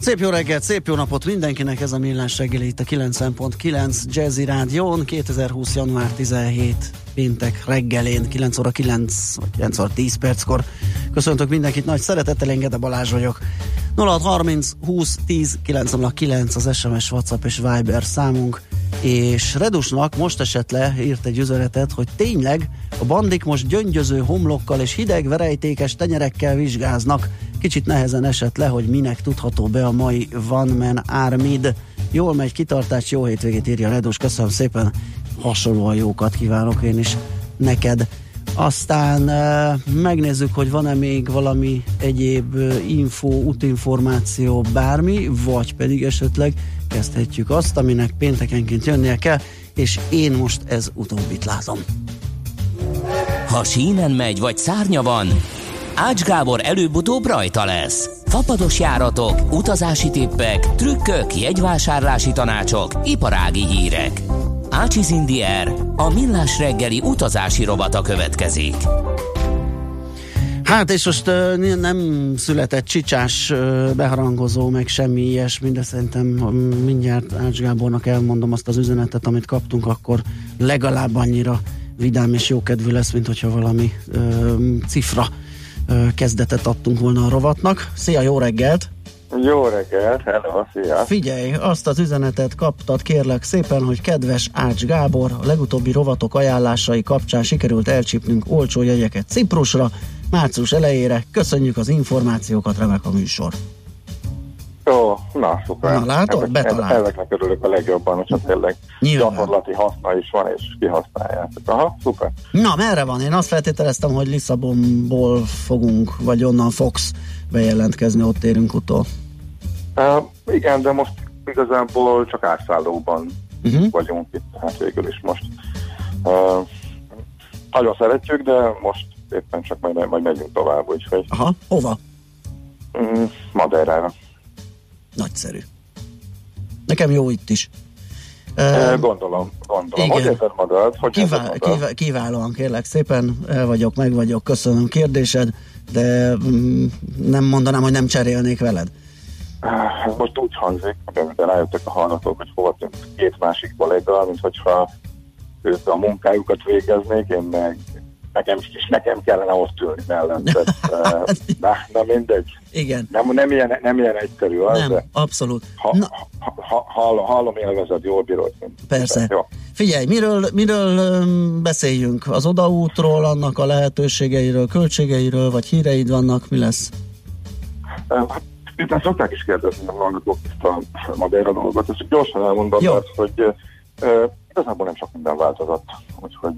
Szép jó reggelt, szép jó napot mindenkinek, ez a Millás reggeli itt a 90.9 Jazzy Rádión, 2020. január 17 péntek reggelén, 9 óra 9 vagy 9 óra 10 perckor. Köszöntök mindenkit, nagy szeretettel, én Gede Balázs vagyok. 0630 20 10 909 az SMS, WhatsApp és Viber számunk, és Redusnak most esett le, írt egy üzenetet, hogy tényleg a bandik most gyöngyöző homlokkal és hideg verejtékes tenyerekkel vizsgáznak. Kicsit nehezen esett le, hogy minek tudható be a mai One Man Armid. Jól megy, kitartás, jó hétvégét írja Redus, köszönöm szépen, hasonlóan jókat kívánok én is neked. Aztán megnézzük, hogy van-e még valami egyéb info, útinformáció, bármi, vagy pedig esetleg kezdhetjük azt, aminek péntekenként jönnie kell, és én most ez utóbbit látom. Ha sínen megy, vagy szárnya van, Ács Gábor előbb-utóbb rajta lesz. Fapados járatok, utazási tippek, trükkök, jegyvásárlási tanácsok, iparági hírek. Ácsiz Indier, a millás reggeli utazási robata következik. Hát és most uh, nem született csicsás uh, beharangozó, meg semmi ilyesmi, de szerintem mindjárt Ács Gábornak elmondom azt az üzenetet, amit kaptunk, akkor legalább annyira vidám és jókedvű lesz, mint hogyha valami uh, cifra uh, kezdetet adtunk volna a rovatnak. Szia, jó reggelt! Jó reggelt, hello, szia! Figyelj, azt az üzenetet kaptad kérlek szépen, hogy kedves Ács Gábor, a legutóbbi rovatok ajánlásai kapcsán sikerült elcsípnünk olcsó jegyeket Ciprusra, március elejére. Köszönjük az információkat, remek a műsor. Jó, na szuper. Na látod, Ezek, betalált. Ezeknek örülök a legjobban, hogyha tényleg Nyilván. gyakorlati haszna is van, és kihasználjátok. Aha, szuper. Na, merre van? Én azt feltételeztem, hogy Lisszabonból fogunk, vagy onnan fogsz bejelentkezni, ott érünk utol. Uh, igen, de most igazából csak átszállóban Uh-huh. vagyunk itt, hát végül is most. Uh, nagyon szeretjük, de most éppen csak majd, majd megyünk tovább, úgyhogy Aha, hova? um, Madeirára. Nagyszerű. Nekem jó itt is. Gondolom, gondolom. igen. Hogy érzed magad? Hogy kivá- érzed magad? kivá- kiválóan kérlek szépen, el vagyok, meg vagyok, köszönöm kérdésed, de mm, nem mondanám, hogy nem cserélnék veled. Ez most úgy hangzik, de rájöttek a hallgatók, hogy tűnt két másik kolléga, mint hogyha ők a munkájukat végeznék, én meg nekem, és nekem kellene ott ülni mellett. Na, na mindegy. Igen, Nem, nem, ilyen, nem ilyen egyszerű az, nem, de abszolút. ha, Na, ha, ha, hallom, hallom, élvezed, jól bírod. Persze. Jó. Figyelj, miről, miről beszéljünk? Az odaútról, annak a lehetőségeiről, költségeiről, vagy híreid vannak, mi lesz? Hát, Miután szokták is kérdezni a hallgatók ezt a Madeira dolgot, ezt gyorsan elmondom, mert hogy uh, igazából nem sok minden változott, úgyhogy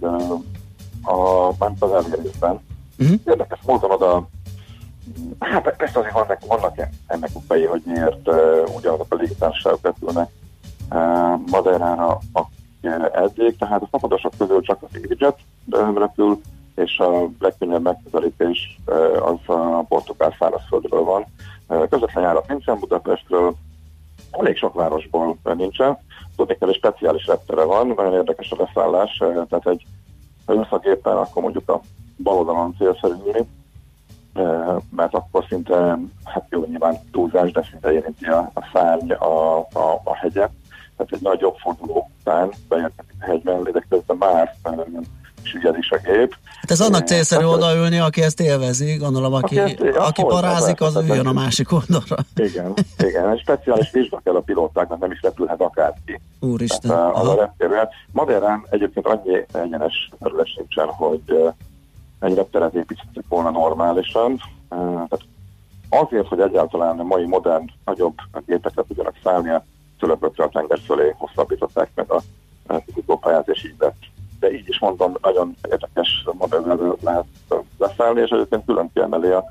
a, bent az elérésben. Uh-huh. Érdekes módon oda, hát persze azért vannak, vannak ennek okai, hogy miért uh, ugyanazok a légitársaságok repülnek uh, Madeirára, akik uh, eddig, tehát a szabadosok közül csak az uh, repül, és a legkönnyebb megközelítés uh, az a portugál szárazföldről van. Uh, közvetlen járat nincsen Budapestről, elég sok városból nincsen. Tudni kell, hogy speciális reptere van, nagyon érdekes a leszállás, uh, tehát egy gépen, akkor mondjuk a bal oldalon célszerű ülni, mert akkor szinte, hát jó, nyilván túlzás, de szinte érinti a, a szárny, a, a, a hegyet. Tehát egy nagyobb forduló után beérkezik a hegy mellé, de közben már eh, süllyed is a gép. Hát ez annak Eh, célszerű hát- odaülni, aki ezt élvezi, gondolom, aki, Aki ezt- aki parázik, az üljön a másik oldalra. Igen, igen, egy speciális vizsga kell a pilótáknak, nem is repülhet akárki. Úristen. Tehát, az a reptérően. Madeirán egyébként annyi egyenes terület sincsen, hogy eh, egy repteret építhetünk volna normálisan. Eh, Tehát azért, hogy egyáltalán a mai modern, nagyobb gépekre tudjanak szállni, a fülöpökre a tenger fölé hosszabbították meg a kifutópályát, és így lett. De így is mondom, nagyon érdekes modellről lehet eh, leszállni, és egyébként külön kiemeli a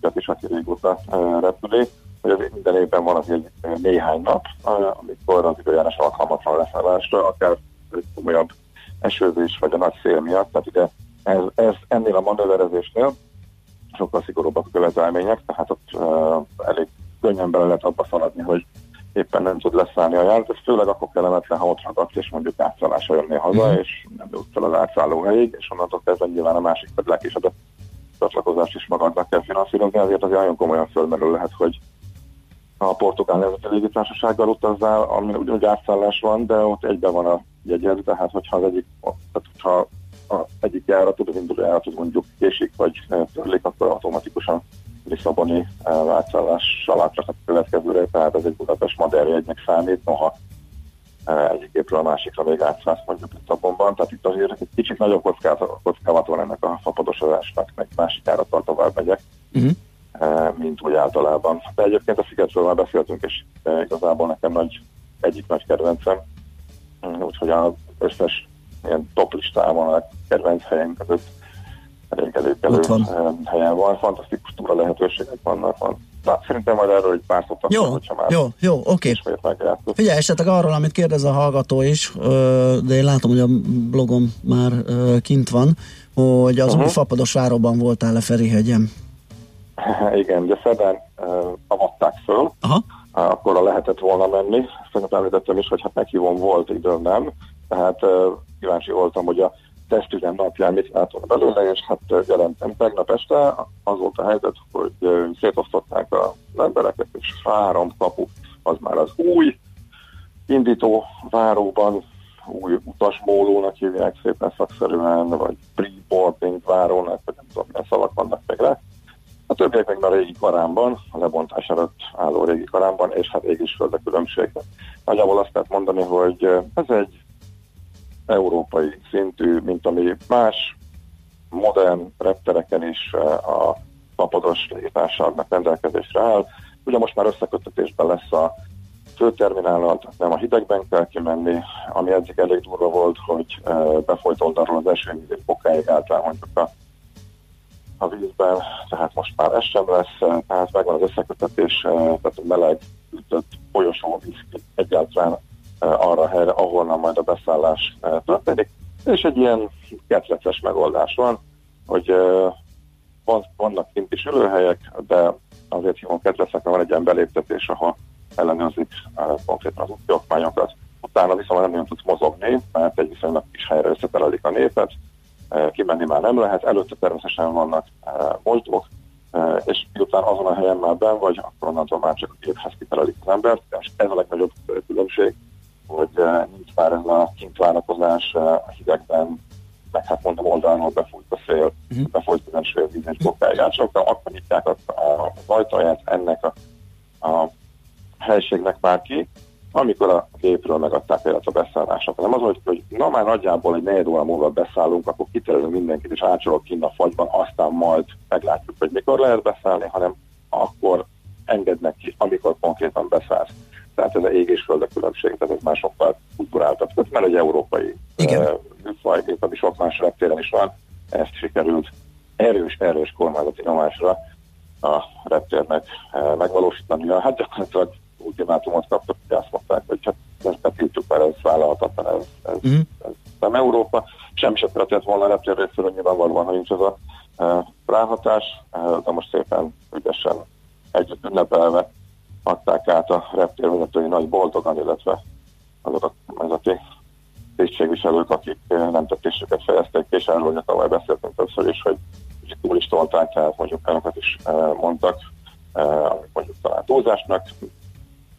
a is, aki régóta repüli. hogy az minden évben van azért néhány nap, amikor az időjárás alkalmatlan leszállásra, akár egy komolyabb esőzés vagy a nagy szél miatt, tehát ugye ez, ez ennél a manőverezésnél sokkal szigorúbbak a követelmények, tehát ott uh, elég könnyen bele lehet abba szaladni, hogy éppen nem tud leszállni a járat, ez főleg akkor kellemetlen, ha ott ragadsz, és mondjuk átszállásra jönnél haza, mm. és nem jutsz fel az átszálló helyig, és onnantól kezdve nyilván a másik pedlek is a csatlakozást is magadnak kell finanszírozni, ezért azért nagyon komolyan fölmerül lehet, hogy a portugál nemzeti légitársasággal utazzál, ami ugyanúgy átszállás van, de ott egyben van a jegyed, tehát hogyha az egyik, tehát hogyha a egyik járatot, az induló járatot mondjuk késik, vagy törlik, akkor automatikusan Lisszaboni átszállással átrak a következőre, tehát ez egy Budapest Madeira jegynek számít, noha egyik évről a másikra még átszállsz mondjuk Lisszabonban, tehát itt azért egy kicsit nagyobb kockázat van ennek a fapadosodásnak, meg másik járattal tovább megyek. Uh-huh mint úgy általában. De egyébként a Szigetről már beszéltünk, és igazából nekem nagy, egyik nagy kedvencem, úgyhogy az összes ilyen top listámon a kedvenc helyem között előkelő van. helyen van. Fantasztikus túra lehetőségek vannak. Van. Na, szerintem majd erről egy pár szót jó, hogyha már jó, jó, oké. Okay. Figyelj, esetleg arról, amit kérdez a hallgató is, de én látom, hogy a blogom már kint van, hogy az uh-huh. fapados váróban voltál-e Ferihegyen? Igen, ugye szerdán avatták föl, Aha. akkor lehetett volna menni. Szerintem említettem is, hogy hát meghívom volt, időm nem. Tehát uh, kíváncsi voltam, hogy a testüzem napján mit látok belőle, és hát jelentem tegnap este. Az volt a helyzet, hogy szétosztották a embereket, és három kapu, az már az új indító váróban, új utasmólónak hívják szépen szakszerűen, vagy pre-boarding várónak, vagy nem tudom, milyen szavak vannak meg rá a többiek meg a régi karámban, a lebontás előtt álló régi karámban, és hát ég is föld a különbség. Nagyjából azt lehet mondani, hogy ez egy európai szintű, mint ami más modern reptereken is a napodos légitársaságnak rendelkezésre áll. Ugye most már összekötetésben lesz a főterminállal, tehát nem a hidegben kell kimenni, ami eddig elég durva volt, hogy befolyt oldalról az eső, bokáig által mondjuk a a vízben, tehát most már ez sem lesz, tehát megvan az összekötetés, eh, tehát a meleg ütött folyosó víz egyáltalán eh, arra a helyre, ahol majd a beszállás eh, történik, és egy ilyen ketreces megoldás van, hogy van, vannak kint is ülőhelyek, de azért hívom ketrecekre van egy ilyen beléptetés, ahol ellenőrzik konkrétan az úti okmányokat. Utána viszont nem tudsz mozogni, mert egy viszonylag kis helyre összetelelik a népet, kimenni már nem lehet, előtte természetesen vannak mosdók, és miután azon a helyen már ben vagy, akkor onnantól már csak a géphez kitelelik az embert, és ez a legnagyobb különbség, hogy nincs már ez a kint várakozás a hidegben, meg hát mondom oldalról befújt a szél, uh-huh. befújt az eső bokáját, sokkal akkor nyitják az ajtaját ennek a, a helységnek már ki, amikor a gépről megadták például a beszállások. Nem az, hogy, hogy na már nagyjából egy negyed óra múlva beszállunk, akkor kiterelünk mindenkit, és átsorolok kint a fagyban, aztán majd meglátjuk, hogy mikor lehet beszállni, hanem akkor engednek ki, amikor konkrétan beszállsz. Tehát ez a ég és föld a különbség, tehát ez már sokkal kulturáltabb. Ez már egy európai műfaj, ami sok más reptéren is van, ezt sikerült erős, erős kormányzati nyomásra a reptérnek megvalósítani. Hát gyakorlatilag ultimátumot kaptak, hogy azt mondták, hogy hát ezt betiltjuk, mert ez vállalhatatlan, ez, ez, uh-huh. ez nem Európa. Semmi sem történt volna a reptér részéről, nyilvánvalóan, ha nincs ez a ráhatás, de most szépen ügyesen együtt ünnepelve adták át a reptérvezetői nagy boldogan, illetve azok a tisztségviselők, akik nemtetésüket fejezték, és erről hogy tavaly beszéltünk többször is, hogy túl is tolták, tehát mondjuk olyanokat is mondtak, amik mondjuk talán túlzásnak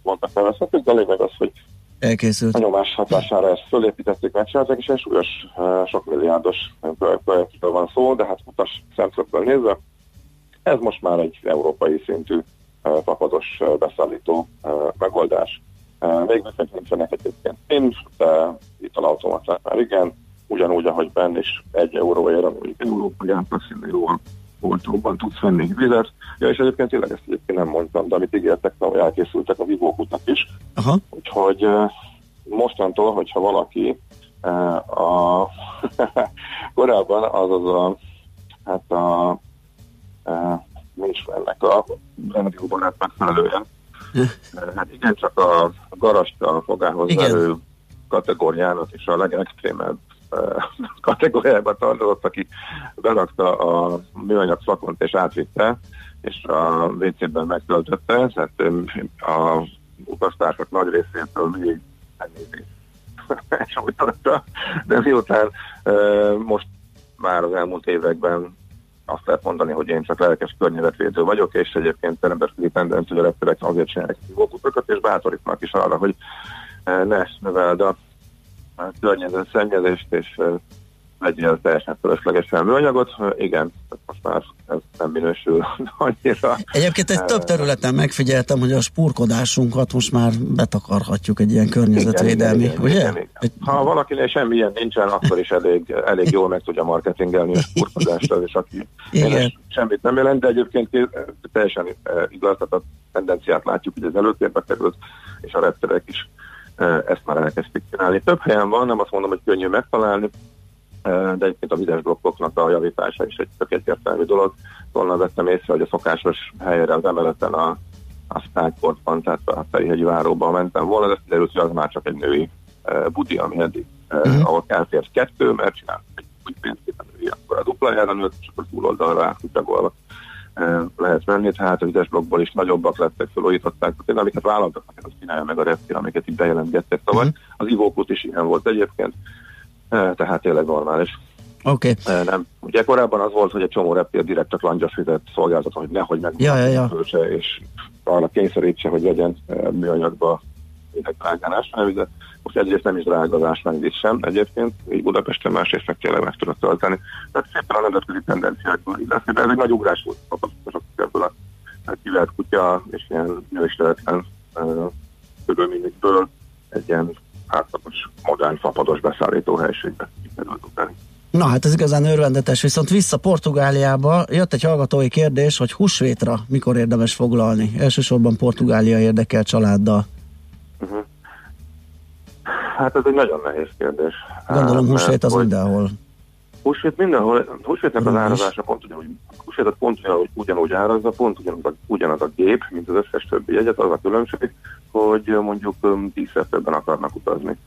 mondtak nevezhetők, de a lényeg az, hogy Elkészült. a nyomás hatására ezt fölépítették, megcsinálták, és egy súlyos, sok milliárdos projektről van szó, de hát utas szemszögből nézve, ez most már egy európai szintű papados beszállító megoldás. Még nekünk nincsenek egyébként pénz, de itt a automaták már igen, ugyanúgy, ahogy benn is egy euróért, ami európai átlagszintéről olcsóbban tudsz venni vizet. Ja, és egyébként tényleg ezt egyébként nem mondtam, de amit ígértek, hogy elkészültek a vívókutnak is. Aha. Úgyhogy mostantól, hogyha valaki a korábban az az a hát a, a ennek a barát megfelelően. Hát igen, csak a garasta fogához verő kategóriának és a legextrémebb kategóriába tartozott, aki berakta a műanyag flakont és átvitte, és a WC-ben megtöltötte, tehát a utastársak nagy részétől még elnézést és úgy de miután most már az elmúlt években azt lehet mondani, hogy én csak lelkes környezetvédő vagyok, és egyébként nemzetközi tendencia repterek azért csinálják szívókutakat, és bátorítnak is arra, hogy ne növeld a környezet szennyezést, és vegyél teljesen fölöslegesen műanyagot. Igen, most már ez nem minősül annyira. Egyébként egy több területen megfigyeltem, hogy a spurkodásunkat most már betakarhatjuk egy ilyen környezetvédelmi, igen, igen, ugye? Igen, igen. Egy... Ha valakinél semmilyen nincsen, akkor is elég, elég jól meg tudja marketingelni a spurkodást, és aki igen. semmit nem jelent, de egyébként teljesen igaz, tehát a tendenciát látjuk, hogy az előtérbe került, és a repterek is ezt már elkezdték csinálni. Több helyen van, nem azt mondom, hogy könnyű megtalálni, de egyébként a vizes blokkoknak a javítása is egy tök egyértelmű dolog. Volna vettem észre, hogy a szokásos helyre az emeleten a, a Skyportban, tehát a Ferihegyi váróban mentem volna, de kiderült, hogy az már csak egy női uh, budi, ami eddig, uh, uh-huh. ahol elfért kettő, mert csináltak egy úgy pénzképen női, akkor a duplájára nőtt, és akkor túloldalra átkutyagolva lehet venni, tehát a vizes blokkból is nagyobbak lettek, felújították, tehát amiket vállaltak, azt csinálja meg a reptil, amiket itt bejelentgettek tavaly. Uh-huh. Az ivókút is ilyen volt egyébként, tehát tényleg normális. Oké. Okay. Nem. Ugye korábban az volt, hogy egy csomó reptér direkt csak langyas vizet szolgáltat, hogy nehogy meg ja, ja, ja. és arra kényszerítse, hogy legyen műanyagba drágán ásványvizet. Most egyrészt nem is drága az ásványvíz sem egyébként, így Budapesten másrészt meg tényleg meg tudod tölteni. Tehát szépen a nemzetközi tendenciákban illetve, de ez egy nagy ugrás volt a ebből a kivert kutya és ilyen nőisteletlen körülményekből egy ilyen átlagos, modern, fapados beszállító helységbe kikerült utáni. Na hát ez igazán örvendetes, viszont vissza Portugáliába jött egy hallgatói kérdés, hogy húsvétra mikor érdemes foglalni. Elsősorban Portugália érdekel családdal. Uh-huh. Hát ez egy nagyon nehéz kérdés. Gondolom húsvét az mindenhol. Húsvét mindenhol, húsvétnek az árazása pont ugyanúgy, húsvétet pont ugyanúgy, ugyanúgy árazza, pont ugyanaz a, ugyanaz a gép, mint az összes többi jegyet, az a különbség, hogy mondjuk tízszer többen akarnak utazni.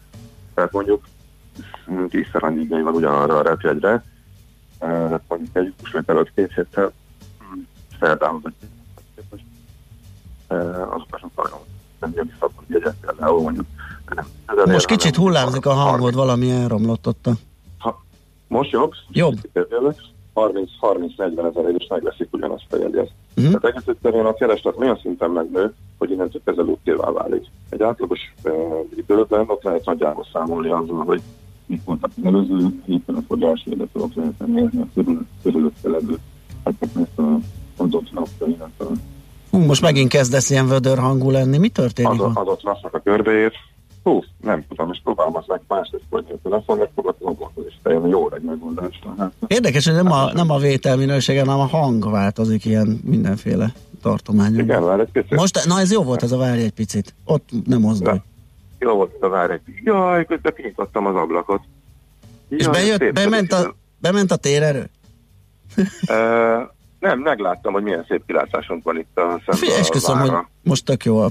Tehát mondjuk tízszer annyi igény van ugyanarra a repjegyre, tehát mondjuk egy húsvét előtt két héttel szerdán vagy azok sokkal nem jön vissza a ahol mondjuk most kicsit hullámzik a hangod, valami elromlott ott a... Most jobb? Jobb. 30-40 ezer is megveszik ugyanazt a jegyet. Uh-huh. Tehát egész egyszerűen a kereslet olyan szinten megnő, hogy innentől kezdve úttélvá válik. Egy átlagos uh, időben ott lehet nagyjából számolni azzal, hogy mit voltak az előző héten a fogyás, illetve ott lehet nézni a körülötte levő ezt a adott napra, illetve Hú, most megint kezdesz ilyen vödör hangú lenni. Mi történik? Adott, adott napnak a körbeért, Hú, nem tudom, és meg másrészt hogy a telefon, megfogadom a és teljön jó egy megoldást. Hát. Érdekes, hogy nem a, nem a vételminősége, hanem a hang változik ilyen mindenféle tartományon. Igen, várj egy picit. Most, na ez jó volt ez a várj egy picit. Ott nem mozdulj. Jó volt a várj egy picit. Jaj, közben kinyitottam az ablakot. Jaj, és bejött, bement, a, bement a térerő? uh, nem, megláttam, hogy milyen szép kilátásunk van itt a szemben. Esküszöm, hogy most tök jó.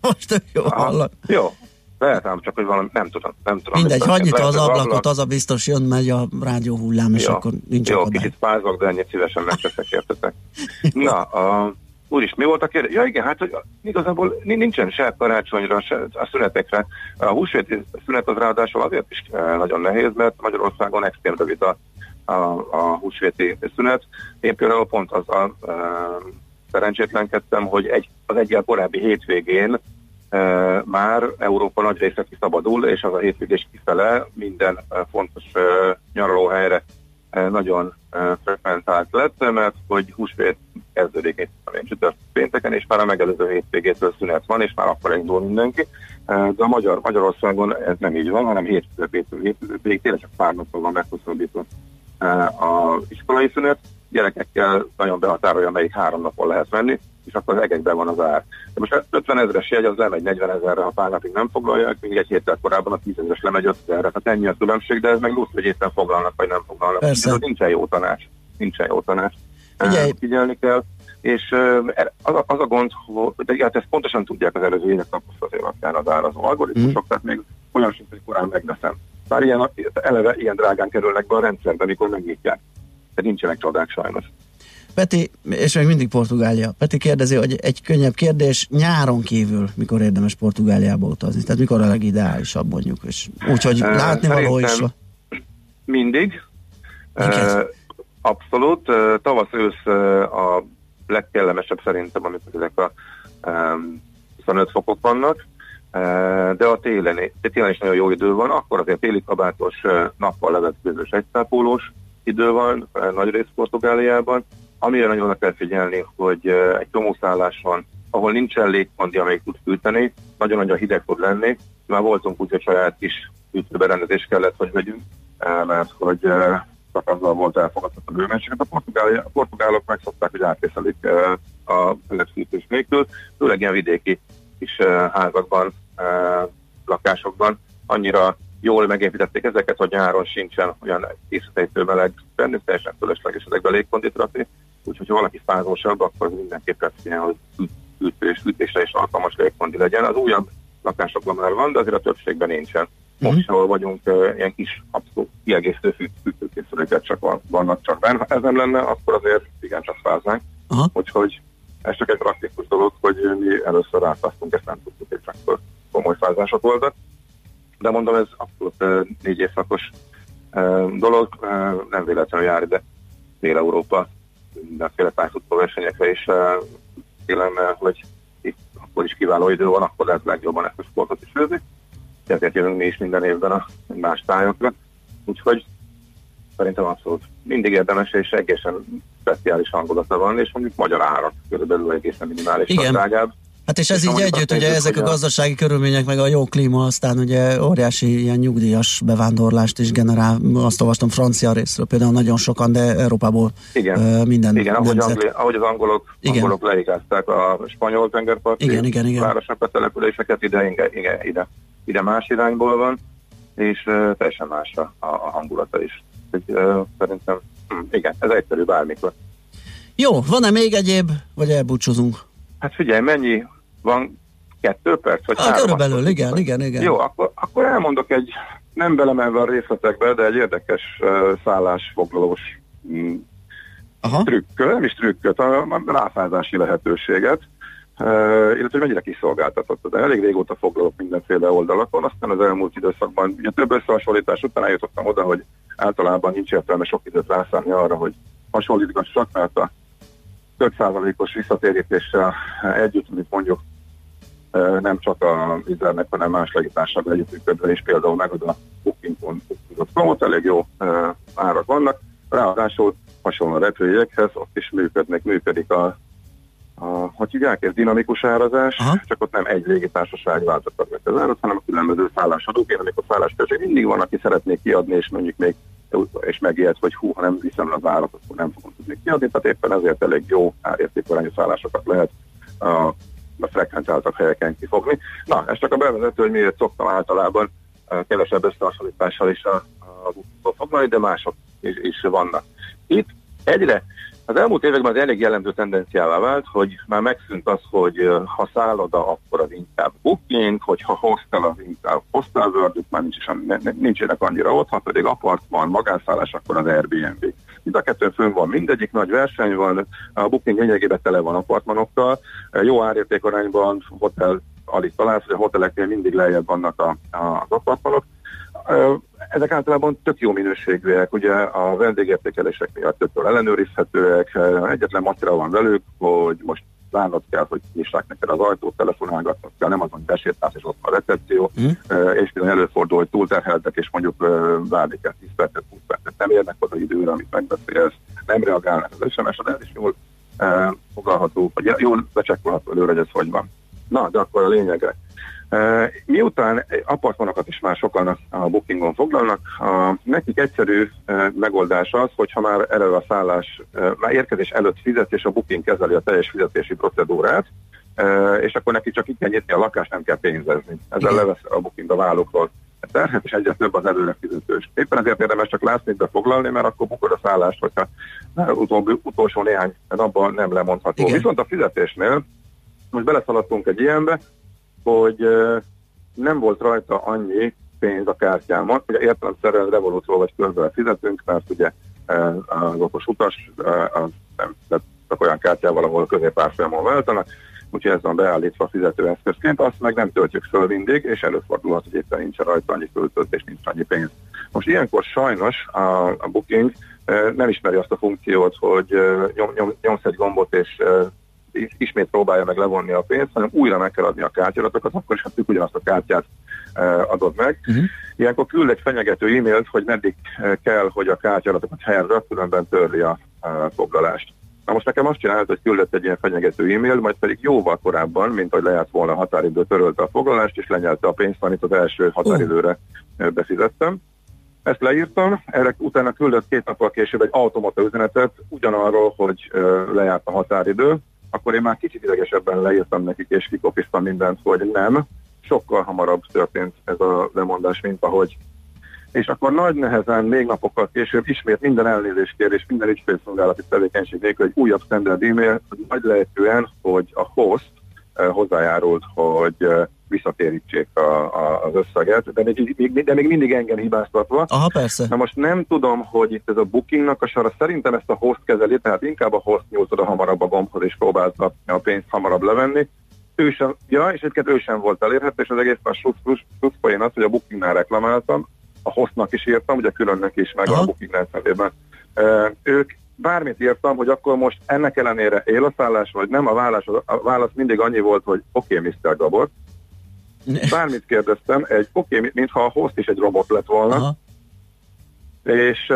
Most tök jó hallak. Jó, lehet ám csak, hogy valami, nem tudom. Nem tudom Mindegy, hagyj nyitva az ablakot, ablak. az a biztos jön, megy a rádió hullám, és jó, akkor nincs Jó, akadály. kicsit pázok, de ennyit szívesen megteszek, értetek. Na, a, úris, mi volt a kérdés? Ja igen, hát hogy igazából nincsen se karácsonyra, se a szünetekre. A húsvéti szünet az ráadásul azért is eh, nagyon nehéz, mert Magyarországon extrém rövid a, a, a húsvéti szünet. Én például pont az a e, szerencsétlenkedtem, hogy egy, az egyel korábbi hétvégén már Európa nagy része kiszabadul, és az a hétvégés kifele minden fontos nyaralóhelyre nagyon frekventált lett, mert hogy húsvét kezdődik egy csütört pénteken, és már a megelőző hétvégétől szünet van, és már akkor indul mindenki. De a Magyar, Magyarországon ez nem így van, hanem hétfőtől hétvégéig tényleg csak pár napon van meghosszabbított a iskolai szünet. Gyerekekkel nagyon behatárolja, melyik három napon lehet venni, és akkor az egekben van az ár. De most 50 ezeres jegy az lemegy 40 ezerre, ha pár napig nem foglalják, még egy héttel korábban a 10 ezeres lemegy 5 ezerre. Tehát ennyi a különbség, de ez meg lusz, hogy éppen foglalnak, vagy nem foglalnak. Persze. Ez nincsen jó tanács. Nincsen jó tanács. Figyelj. Figyelni kell. és az a, az a gond, hogy hát ezt pontosan tudják az előző évek tapasztalatai alapján az árazó algoritmusok, mm. tehát még olyan sincs, hogy korán megveszem. Bár ilyen, eleve ilyen drágán kerülnek be a rendszerbe, amikor megnyitják. Tehát nincsenek csodák sajnos. Peti, és még mindig Portugália. Peti kérdezi, hogy egy könnyebb kérdés, nyáron kívül mikor érdemes Portugáliába utazni? Tehát mikor a legideálisabb mondjuk, és úgyhogy uh, látni való is van? Mindig. Uh, abszolút. Uh, tavasz ősz uh, a legkellemesebb szerintem, amikor ezek a um, 25 fokok vannak, de a télen, de télen is nagyon jó idő van, akkor azért téli kabátos, nappal levetkőzős egyszápólós idő van, uh, nagy rész Portugáliában, Amire nagyon oda kell figyelni, hogy egy csomó van, ahol nincsen légkondi, amelyik tud fűteni, nagyon-nagyon hideg tud lenni. Már voltunk úgy, hogy saját kis fűtőberendezést kellett, hogy vegyünk, mert hogy csak azzal volt elfogadható a bővenséget. A, a portugálok megszokták, hogy átvészelik a fűtés nélkül, főleg ilyen vidéki kis házakban, lakásokban. Annyira jól megépítették ezeket, hogy nyáron sincsen olyan készítejtő meleg bennük, teljesen fölösleges ezekbe légkondit rakni úgyhogy ha valaki fázósabb, akkor mindenképpen figyeljen, hogy fűtés, fűtésre is alkalmas légkondi legyen. Az újabb lakásokban már van, de azért a többségben nincsen. Most mm-hmm. ahol vagyunk, ilyen kis abszolút kiegészítő fűt, fűtőkészüléket csak van, vannak csak benne. Ha ez nem lenne, akkor azért igen, csak fáznánk. Aha. Úgyhogy ez csak egy praktikus dolog, hogy mi először rátasztunk, ezt nem tudtuk, hogy akkor komoly fázások voltak. De mondom, ez abszolút négy évszakos dolog, nem véletlenül jár ide Dél-Európa mindenféle pályafutó versenyekre is kérem, hogy itt akkor is kiváló idő van, akkor lehet legjobban ezt a sportot is főzni. Ezért jövünk mi is minden évben a más tájokra. Úgyhogy szerintem abszolút mindig érdemes, és egészen speciális hangulata van, és mondjuk magyar árak körülbelül egészen minimális drágább. Hát és ez így együtt, ugye ezek a gazdasági körülmények, meg a jó klíma, aztán ugye óriási ilyen nyugdíjas bevándorlást is generál, azt olvastam francia részről, például nagyon sokan, de Európából igen. Minden Igen, ahogy, angli, ahogy az angolok, igen. angolok leigázták a spanyol tengerparti igen, igen, igen. városnak a településeket, ide, ide, ide, ide, ide más irányból van, és uh, teljesen más a, a hangulata is. Úgy, uh, szerintem, hm, igen, ez egyszerű bármikor. Jó, van-e még egyéb, vagy elbúcsúzunk? Hát figyelj, mennyi van kettő perc? Vagy ah, körülbelül, igen, igen, igen. Jó, akkor, akkor elmondok egy, nem belemenve a részletekbe, de egy érdekes uh, szállásfoglalós mm, Aha. trükköt, nem is trükköt, a, a ráfázási lehetőséget, uh, illetve hogy mennyire kiszolgáltatott. De elég régóta foglalok mindenféle oldalakon, aztán az elmúlt időszakban, ugye több összehasonlítás után eljutottam oda, hogy általában nincs értelme sok időt rászállni arra, hogy hasonlítgassak, mert a 5%-os visszatérítéssel együtt, amit mondjuk nem csak a vizernek, hanem más legitársabb együttműködve is például megad a booking.com-ot, elég jó árak vannak. Ráadásul hasonló a repülőjegyekhez, ott is működnek, működik a, a hogy hívják, ez dinamikus árazás, Aha. csak ott nem egy légitársaság változtat meg az árat, hanem a különböző szállásadók. Én amikor szálláskeresek mindig van, aki szeretnék kiadni, és mondjuk még és megijedt, hogy hú, ha nem viszem az árat, akkor nem fogom tudni kiadni, tehát éppen ezért elég jó árértékarányú szállásokat lehet a, a frekventáltak helyeken kifogni. Na, ez csak a bevezető, hogy miért szoktam általában kevesebb összehasonlítással is a, a foglalni, de mások is, is vannak. Itt egyre az elmúlt években az elég jellemző tendenciává vált, hogy már megszűnt az, hogy ha szálloda, akkor az inkább booking, hogyha hostel, az inkább hostel world, már nincs is, nincsenek annyira ott, ha pedig apartman, magánszállás, akkor az Airbnb. Mind a kettő fönn van, mindegyik nagy verseny van, a booking lényegében tele van apartmanokkal, jó árértékarányban hotel alig találsz, hogy a hoteleknél mindig lejjebb vannak a, a, az apartmanok, ezek általában tök jó minőségűek, ugye a vendégértékelések miatt többől ellenőrizhetőek, egyetlen macera van velük, hogy most várnod kell, hogy nyissák neked az ajtót, telefonálgatnod kell, nem azon, hogy besétálsz, és ott a recepció, mm. és bizony előfordul, hogy túlterheltek, és mondjuk várni kell 10 percet, 20 percet, nem érnek oda időre, amit megbeszélsz, nem reagálnak az SMS, de ez is jól foglalható, vagy jól becsekkolható előre, hogy ez hogy van. Na, de akkor a lényegre. Miután apartmanokat is már sokan a bookingon foglalnak, a, nekik egyszerű megoldás az, hogyha már eleve a szállás, már érkezés előtt fizet, és a booking kezeli a teljes fizetési procedúrát, és akkor neki csak itt kell nyitni a lakást, nem kell pénzezni. Ezzel levesz a booking a vállukról terhet, és egyre több az előre fizetős. Éppen ezért érdemes csak lászni, foglalni, mert akkor bukod a szállást, hogyha utóbbi, utolsó néhány napban nem lemondható. Igen. Viszont a fizetésnél most beleszaladtunk egy ilyenbe, hogy nem volt rajta annyi pénz a kártyámon. Ugye értelemszerűen Revolutról vagy közben fizetünk, mert ugye az okos utas az nem csak olyan kártyával, ahol középárfolyamon váltanak, úgyhogy ez van beállítva fizetőeszközként, azt meg nem töltjük föl mindig, és előfordulhat, hogy éppen nincs rajta annyi föltöltés, nincs annyi pénz. Most ilyenkor sajnos a, a Booking nem ismeri azt a funkciót, hogy nyom, nyom, nyomsz egy gombot, és ismét próbálja meg levonni a pénzt, hanem újra meg kell adni a kártyadatokat, akkor is hát ugyanazt a kártyát adod meg. Uh-huh. Ilyenkor küld egy fenyegető e-mailt, hogy meddig kell, hogy a kártyadatokat helyre, különben törli a foglalást. Na most nekem azt csinált, hogy küldött egy ilyen fenyegető e-mail, majd pedig jóval korábban, mint hogy lejárt volna a határidő, törölte a foglalást, és lenyelte a pénzt, amit az első határidőre befizettem. Ezt leírtam, erre utána küldött két nappal később egy automata üzenetet ugyanarról, hogy lejárt a határidő, akkor én már kicsit idegesebben leírtam nekik, és kikopiztam mindent, hogy nem, sokkal hamarabb történt ez a lemondás, mint ahogy. És akkor nagy nehezen, még napokkal később ismét minden elnézést kér, és minden ügyfélszolgálati tevékenység nélkül egy újabb standard e-mail, nagy lehetően, hogy a host eh, hozzájárult, hogy eh, visszatérítsék a, a, az összeget, de még, de még mindig engem hibáztatva. Aha, persze. Na most nem tudom, hogy itt ez a bookingnak a sara, szerintem ezt a host kezeli, tehát inkább a host nyújt oda hamarabb a gombhoz, és próbálta a pénzt hamarabb levenni. Ő sem, ja, és egyébként ő sem volt elérhető, és az egész a plusz, plusz, plusz poén az, hogy a bookingnál reklamáltam, a hostnak is írtam, ugye különnek is, meg Aha. a booking nevében. E, ők bármit írtam, hogy akkor most ennek ellenére él a szállás, vagy nem, a válasz, a válasz mindig annyi volt, hogy oké, okay, Mr. Gabor. Bármit kérdeztem, egy oké, okay, mintha a host is egy robot lett volna. Aha. És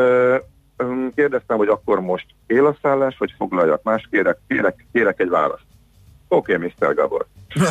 kérdeztem, hogy akkor most él a szállás, vagy foglaljak más, kérek, kérek, kérek egy választ. Oké, okay, Mr. Gabor.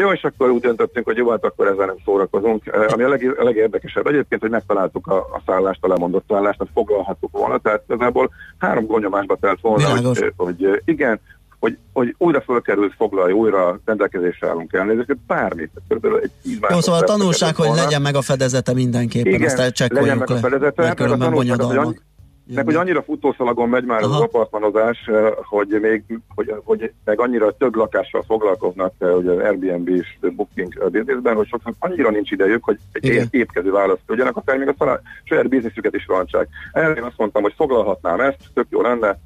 Jó, és akkor úgy döntöttünk, hogy jó, hát akkor ezzel nem szórakozunk. Ami a, leg, a legérdekesebb egyébként, hogy megtaláltuk a, a szállást, a lemondott szállást, azt foglalhattuk volna, tehát igazából három gonyomásba telt volna, hogy, hogy igen, hogy, hogy újra fölkerült foglalja, újra rendelkezésre állunk elnézést, bármit. Körülbelül egy Jó, szóval a tanulság, hogy legyen meg a fedezete mindenképpen, Igen, azt legyen meg a fedezete, mert különben bonyodalmak. Meg hogy annyira futószalagon megy már Aha. az apartmanozás, eh, hogy még, hogy, hogy meg annyira több lakással foglalkoznak, hogy az Airbnb és Booking bizniszben, hogy sokszor annyira nincs idejük, hogy egy épkező választ tudjanak, aztán még a saját bizniszüket is rancsák. Erre én azt mondtam, hogy foglalhatnám ezt, tök jó lenne,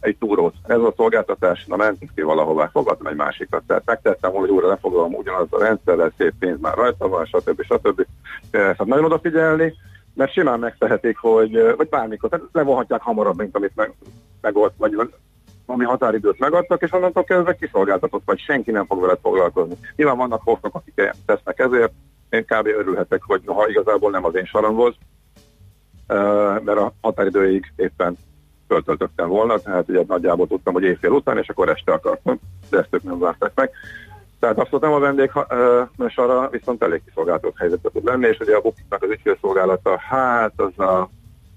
egy túrót. Ez a szolgáltatás, na mentünk ki valahová, fogadtam egy másikat. Tehát megtettem, hogy újra lefoglalom ugyanaz a rendszerrel, szép pénz már rajta van, stb. stb. Tehát nagyon odafigyelni, mert simán megtehetik, hogy, vagy bármikor, tehát levonhatják hamarabb, mint amit meg, megolt, vagy ami határidőt megadtak, és onnantól kezdve kiszolgáltatott, vagy senki nem fog veled foglalkozni. Nyilván vannak hoznak, akik tesznek ezért, én kb. örülhetek, hogy ha igazából nem az én saram volt, mert a határidőig éppen föltöltöttem volna, tehát ugye nagyjából tudtam, hogy éjfél után, és akkor este akartam, de ezt ők nem várták meg. Tehát abszolút nem a vendég arra viszont elég kiszolgáltatott helyzetet tud lenni, és ugye a Bookingnak az ügyfélszolgálata, hát az a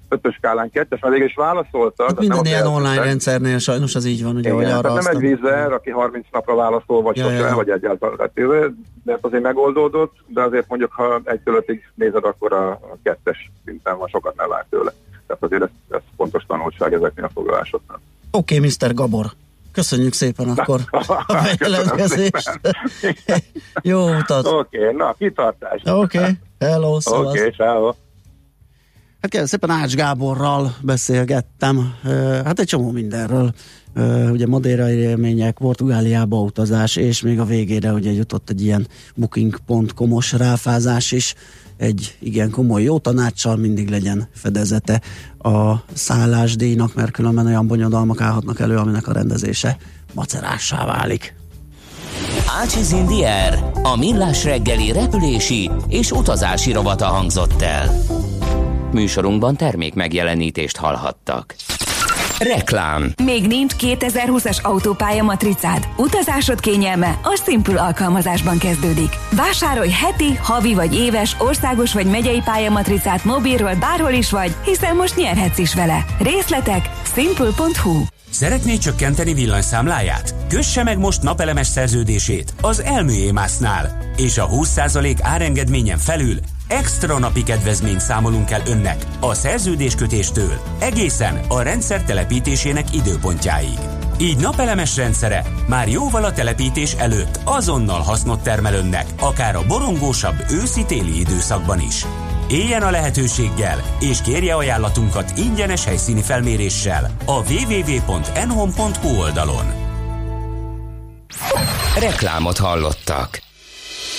ötös skálán kettes, mert végig is válaszoltak. Hát minden ilyen online rendszernél sajnos az így van, ugye, hogy arra nem egy vízzer, aki 30 napra válaszol, vagy ja, sosem, ja. vagy egyáltalán. Tehát, de azért megoldódott, de azért mondjuk, ha egy ötig nézed, akkor a, a kettes szinten van, sokat nem lát tőle. Tehát azért ez, ez fontos tanulság ezeknél a foglalásoknál. Oké, okay, Mr. Gabor. Köszönjük szépen akkor a bejelentkezést. Jó utat! Oké, okay, na, kitartás! Oké, okay. hello, Oké, okay, ciao. Hát kérlek szépen Ács Gáborral beszélgettem, hát egy csomó mindenről, ugye madérai élmények, Portugáliába utazás, és még a végére ugye jutott egy ilyen booking.com-os ráfázás is, egy igen komoly jó tanácssal mindig legyen fedezete a szállásdíjnak, mert különben olyan bonyodalmak állhatnak elő, aminek a rendezése macerássá válik. Ácsiz Indier, a millás reggeli repülési és utazási rovata hangzott el. Műsorunkban termék megjelenítést hallhattak. Reklám. Még nincs 2020-as autópálya matricád? Utazásod kényelme a Simple alkalmazásban kezdődik. Vásárolj heti, havi vagy éves, országos vagy megyei pályamatricát mobilról bárhol is vagy, hiszen most nyerhetsz is vele. Részletek simple.hu Szeretné csökkenteni villanyszámláját? Kösse meg most napelemes szerződését az Elműémásznál, és a 20% árengedményen felül extra napi kedvezményt számolunk el önnek a szerződéskötéstől egészen a rendszer telepítésének időpontjáig. Így napelemes rendszere már jóval a telepítés előtt azonnal hasznot termel önnek, akár a borongósabb őszi-téli időszakban is. Éljen a lehetőséggel, és kérje ajánlatunkat ingyenes helyszíni felméréssel a www.enhom.hu oldalon. Reklámot hallottak.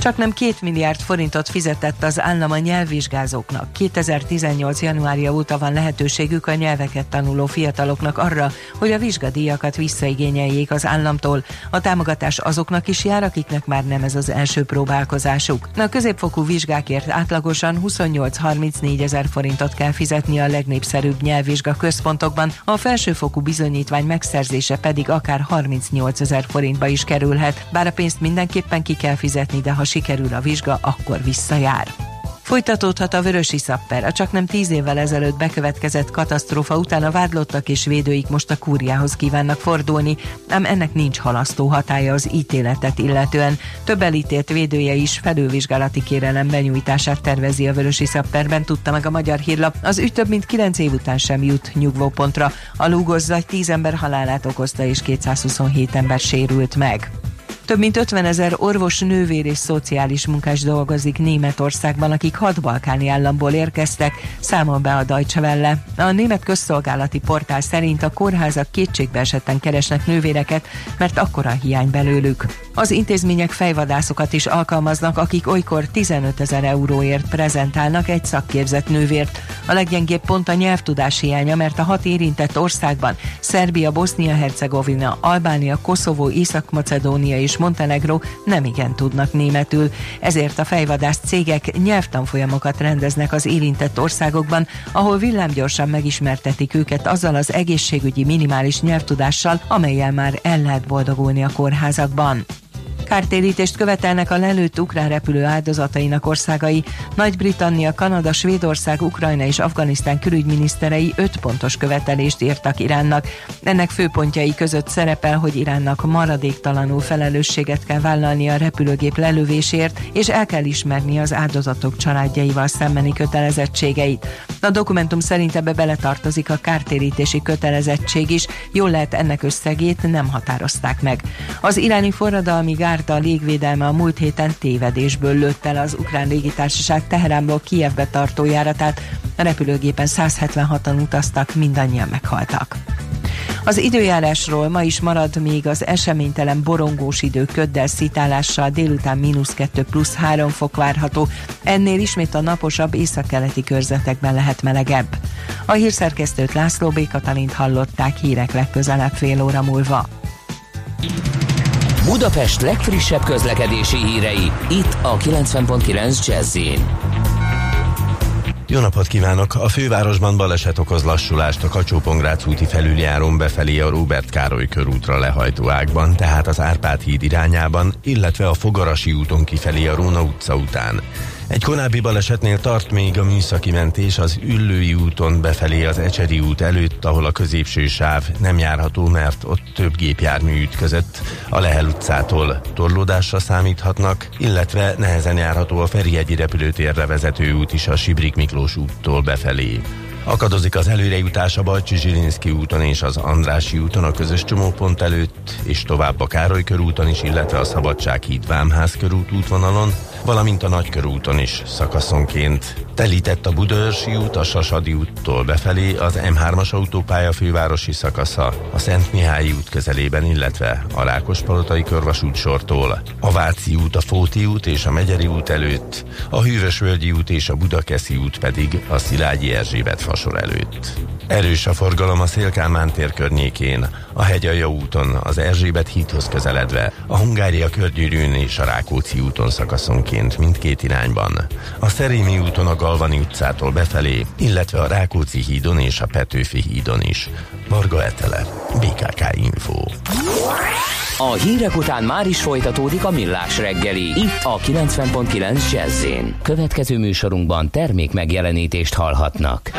Csak nem két milliárd forintot fizetett az állam a nyelvvizsgázóknak. 2018. januárja óta van lehetőségük a nyelveket tanuló fiataloknak arra, hogy a vizsgadíjakat visszaigényeljék az államtól. A támogatás azoknak is jár, akiknek már nem ez az első próbálkozásuk. A középfokú vizsgákért átlagosan 28-34 ezer forintot kell fizetni a legnépszerűbb nyelvvizsga központokban, a felsőfokú bizonyítvány megszerzése pedig akár 38 ezer forintba is kerülhet. Bár a pénzt mindenképpen ki kell fizetni, de ha sikerül a vizsga, akkor visszajár. Folytatódhat a vörösi szapper. A csak nem tíz évvel ezelőtt bekövetkezett katasztrófa után a vádlottak és védőik most a kúriához kívánnak fordulni, ám ennek nincs halasztó hatája az ítéletet illetően. Több elítélt védője is felülvizsgálati kérelem benyújtását tervezi a vörösi szapperben, tudta meg a magyar hírlap. Az ügy több mint kilenc év után sem jut nyugvópontra. A lúgozzagy 10 ember halálát okozta és 227 ember sérült meg. Több mint 50 ezer orvos, nővér és szociális munkás dolgozik Németországban, akik hat balkáni államból érkeztek, számol be a Deutsche Welle. A német közszolgálati portál szerint a kórházak kétségbe esetten keresnek nővéreket, mert akkora hiány belőlük. Az intézmények fejvadászokat is alkalmaznak, akik olykor 15 ezer euróért prezentálnak egy szakképzett nővért. A leggyengébb pont a nyelvtudás hiánya, mert a hat érintett országban Szerbia, Bosznia-Hercegovina, Albánia, Koszovó, Észak-Macedónia és Montenegro nem igen tudnak németül. Ezért a fejvadász cégek nyelvtanfolyamokat rendeznek az érintett országokban, ahol villámgyorsan megismertetik őket azzal az egészségügyi minimális nyelvtudással, amelyel már el lehet boldogulni a kórházakban. Kártérítést követelnek a lelőtt ukrán repülő áldozatainak országai. Nagy-Britannia, Kanada, Svédország, Ukrajna és Afganisztán külügyminiszterei öt pontos követelést írtak Iránnak. Ennek főpontjai között szerepel, hogy Iránnak maradéktalanul felelősséget kell vállalni a repülőgép lelövésért, és el kell ismerni az áldozatok családjaival szembeni kötelezettségeit. A dokumentum szerint ebbe beletartozik a kártérítési kötelezettség is, jól lehet ennek összegét nem határozták meg. Az iráni forradalmi gár a légvédelme a múlt héten tévedésből lőtt el az ukrán légitársaság Teheránból Kievbe tartó járatát. A repülőgépen 176-an utaztak, mindannyian meghaltak. Az időjárásról ma is marad még az eseménytelen borongós idő köddel szitálással délután mínusz 2 plusz 3 fok várható, ennél ismét a naposabb északkeleti körzetekben lehet melegebb. A hírszerkesztőt László B. Katalint hallották hírek legközelebb fél óra múlva. Budapest legfrissebb közlekedési hírei, itt a 90.9 jazz jó napot kívánok! A fővárosban baleset okoz lassulást a kacsó úti felüljárón befelé a Róbert Károly körútra lehajtó ágban, tehát az Árpád híd irányában, illetve a Fogarasi úton kifelé a Róna utca után. Egy korábbi balesetnél tart még a műszaki mentés az Üllői úton befelé az Ecseri út előtt, ahol a középső sáv nem járható, mert ott több gépjármű ütközött. A Lehel utcától torlódásra számíthatnak, illetve nehezen járható a Ferihegyi repülőtérre vezető út is a Sibrik Miklós úttól befelé. Akadozik az előrejutás a Bajcsi Zsilinszki úton és az Andrási úton a közös csomópont előtt, és tovább a Károly körúton is, illetve a Szabadság híd Vámház körút útvonalon, valamint a Nagykörúton is szakaszonként. Telített a Budaörsi út a Sasadi úttól befelé, az M3-as autópálya fővárosi szakasza, a Szent Mihályi út közelében, illetve a Rákospalotai körvasút sortól, a Váci út, a Fóti út és a Megyeri út előtt, a Hűvösvölgyi út és a Budakeszi út pedig a Szilágyi Erzsébet fasor előtt. Erős a forgalom a Szélkálmán tér környékén, a Hegyalja úton, az Erzsébet hídhoz közeledve, a Hungária körgyűrűn és a Rákóczi úton szakaszonként mindkét irányban, a Szerémi úton a Galvani utcától befelé, illetve a Rákóczi hídon és a Petőfi hídon is. Varga Etele, BKK Info. A hírek után már is folytatódik a millás reggeli, itt a 90.9 jazz Következő műsorunkban termék megjelenítést hallhatnak.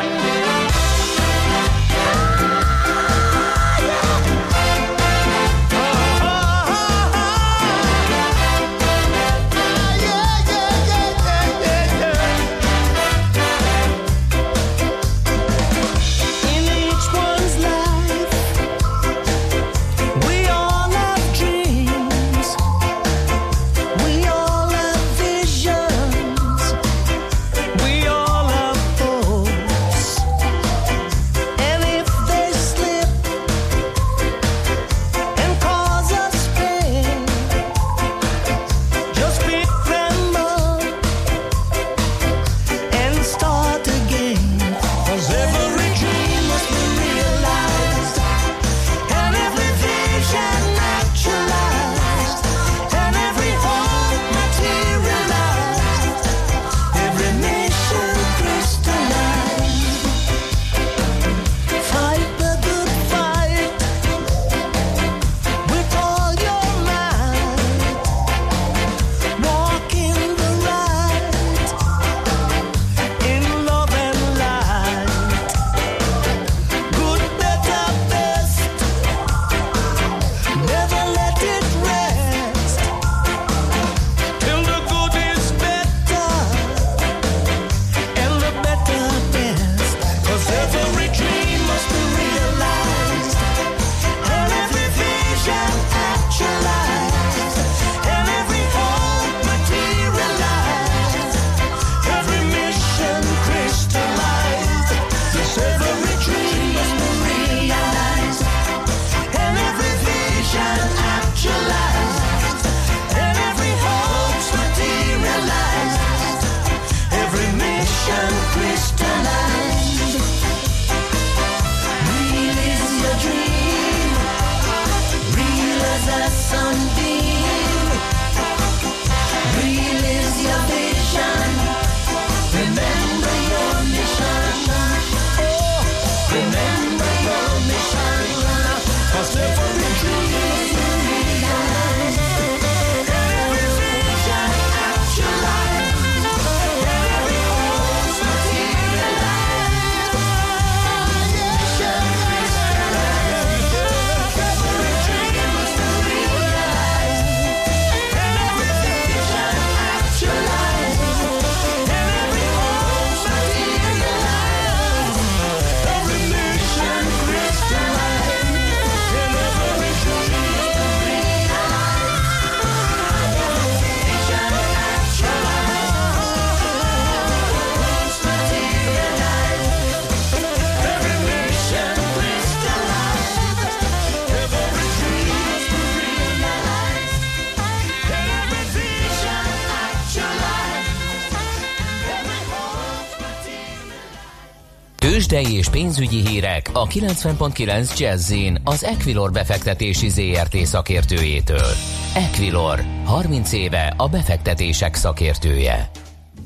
Tőzsdei és pénzügyi hírek a 90.9 jazz az Equilor befektetési ZRT szakértőjétől. Equilor, 30 éve a befektetések szakértője.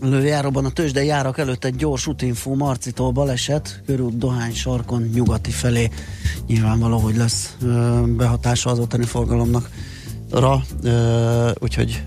Lőjáróban a tőzsdei járak előtt egy gyors útinfó Marcitól baleset, körút Dohány sarkon nyugati felé. Nyilvánvaló, hogy lesz ö, behatása az ottani forgalomnak ra, úgyhogy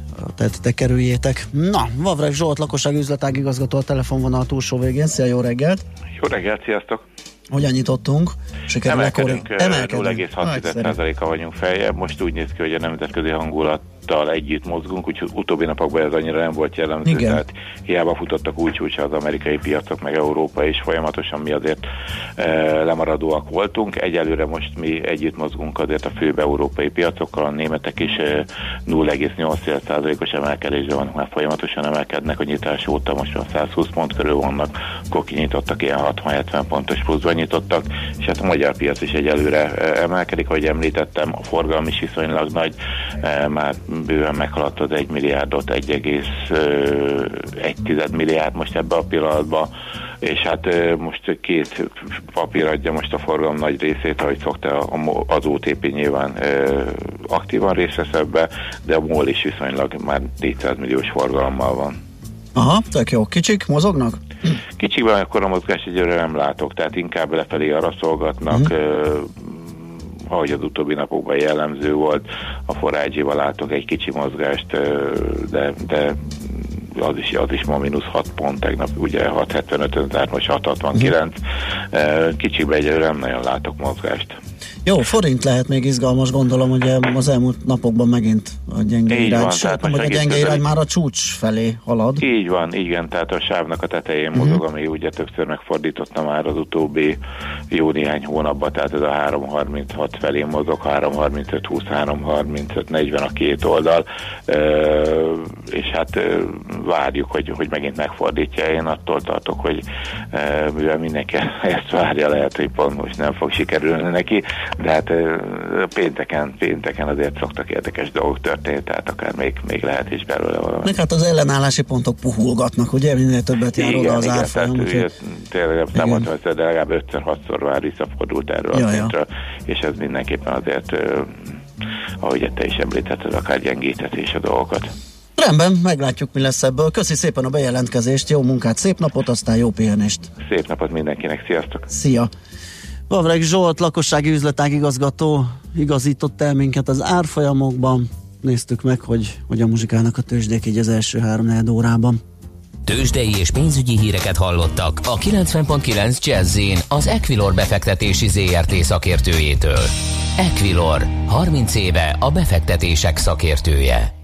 te kerüljétek. Na, Vavreg Zsolt, lakossági üzletág igazgató a telefonvonal túlsó végén. Szia, jó reggelt! Jó reggelt, sziasztok! Hogyan nyitottunk? Sikerül Emelkedünk, 0,6%-a vagyunk feljebb. Most úgy néz ki, hogy a nemzetközi hangulat tal együtt mozgunk, úgyhogy utóbbi napokban ez annyira nem volt jellemző, Igen. tehát hiába futottak úgy, hogy az amerikai piacok, meg Európa is folyamatosan mi azért e, lemaradóak voltunk. Egyelőre most mi együtt mozgunk azért a főbb európai piacokkal, a németek is e, 0,8%-os emelkedésre vannak, már folyamatosan emelkednek a nyitás óta, most már 120 pont körül vannak, akkor kinyitottak ilyen 60-70 pontos pluszban nyitottak, és hát a magyar piac is egyelőre emelkedik, ahogy említettem, a forgalom is viszonylag nagy, e, már bőven meghaladta az 1 milliárdot, 1,1 milliárd most ebbe a pillanatban, és hát most két papír adja most a forgalom nagy részét, ahogy szokta az OTP nyilván aktívan részt vesz ebbe, de a MOL is viszonylag már 400 milliós forgalommal van. Aha, tök jó. Kicsik mozognak? Kicsikben akkor a mozgás egyre nem látok, tehát inkább lefelé arra szolgatnak, mm ahogy az utóbbi napokban jellemző volt, a forágyival látok egy kicsi mozgást, de, de az is, az is ma mínusz 6 pont, tegnap ugye 6.75-ön zárt, most 6.69. Kicsiben egyre nem nagyon látok mozgást. Jó, forint lehet még izgalmas, gondolom, hogy az elmúlt napokban megint a gyenge így irány, van, sőt, nem, hogy a gyenge irány már a csúcs felé halad. Így van, igen, tehát a sávnak a tetején uh-huh. mozog, ami ugye többször megfordította már az utóbbi jó néhány hónapban, tehát ez a 336 felé mozog, 335, 20, 335, 40 a két oldal, és hát várjuk, hogy, hogy megint megfordítja. Én attól tartok, hogy mivel mindenki ezt várja, lehet, hogy pont most nem fog sikerülni neki, de hát pénteken, pénteken azért szoktak érdekes dolgok történni, tehát akár még, még lehet is belőle valami. Meg hát az ellenállási pontok puhulgatnak, ugye? Minél többet jár igen, oda az igen, árfolyam. Tehát, ugye, tényleg nem mondtam, de legalább 5-6-szor már visszafordult erről ja, a szintre, ja. és ez mindenképpen azért, ahogy te is említetted, akár gyengíthetés a dolgokat. Rendben, meglátjuk, mi lesz ebből. Köszi szépen a bejelentkezést, jó munkát, szép napot, aztán jó pihenést. Szép napot mindenkinek, sziasztok! Szia! Vavreg Zsolt, lakossági üzletág igazgató igazított el minket az árfolyamokban. Néztük meg, hogy, hogy a muzsikának a tőzsdék így az első három órában. Tőzsdei és pénzügyi híreket hallottak a 90.9 jazz az Equilor befektetési ZRT szakértőjétől. Equilor, 30 éve a befektetések szakértője.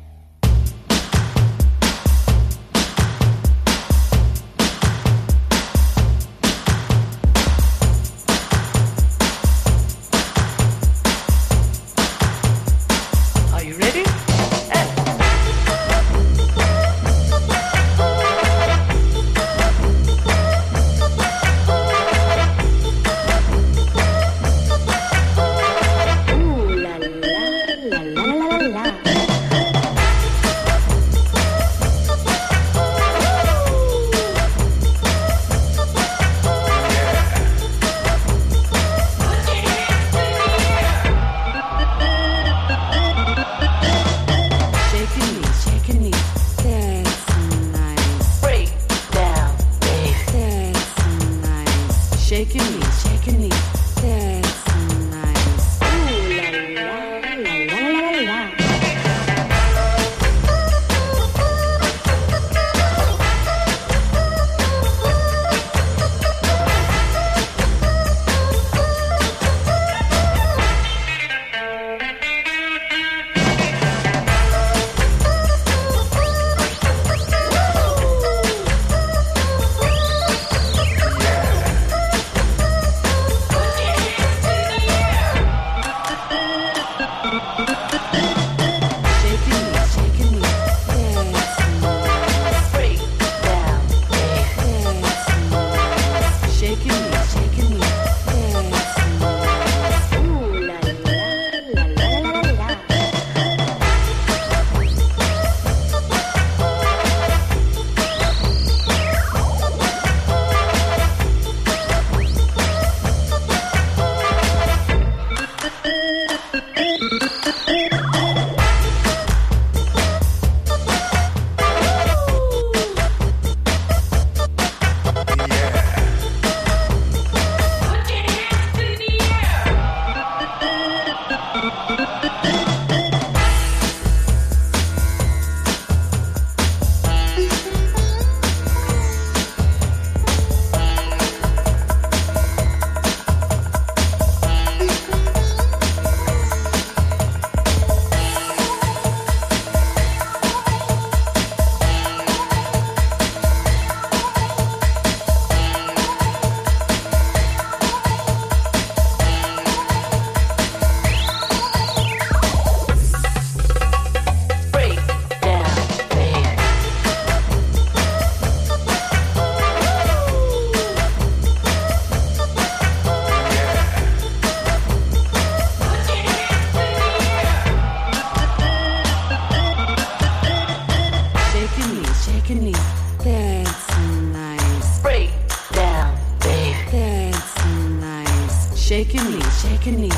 Shake your knee, shake your knee.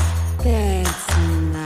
That's nice.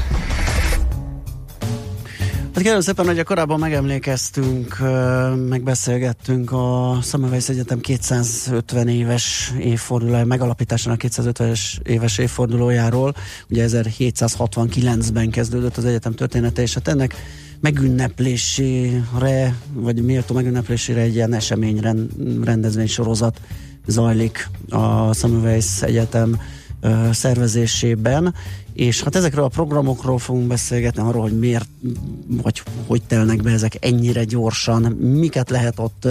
Hát kérem szépen, hogy a korábban megemlékeztünk, megbeszélgettünk a Szemmelweis Egyetem 250 éves évfordulója, megalapításának 250 éves évfordulójáról. Ugye 1769-ben kezdődött az egyetem története, és hát ennek megünneplésére, vagy méltó megünneplésére egy ilyen esemény rendezvény sorozat zajlik a Szemmelweis Egyetem szervezésében, és hát ezekről a programokról fogunk beszélgetni, arról, hogy miért, vagy hogy telnek be ezek ennyire gyorsan, miket lehet ott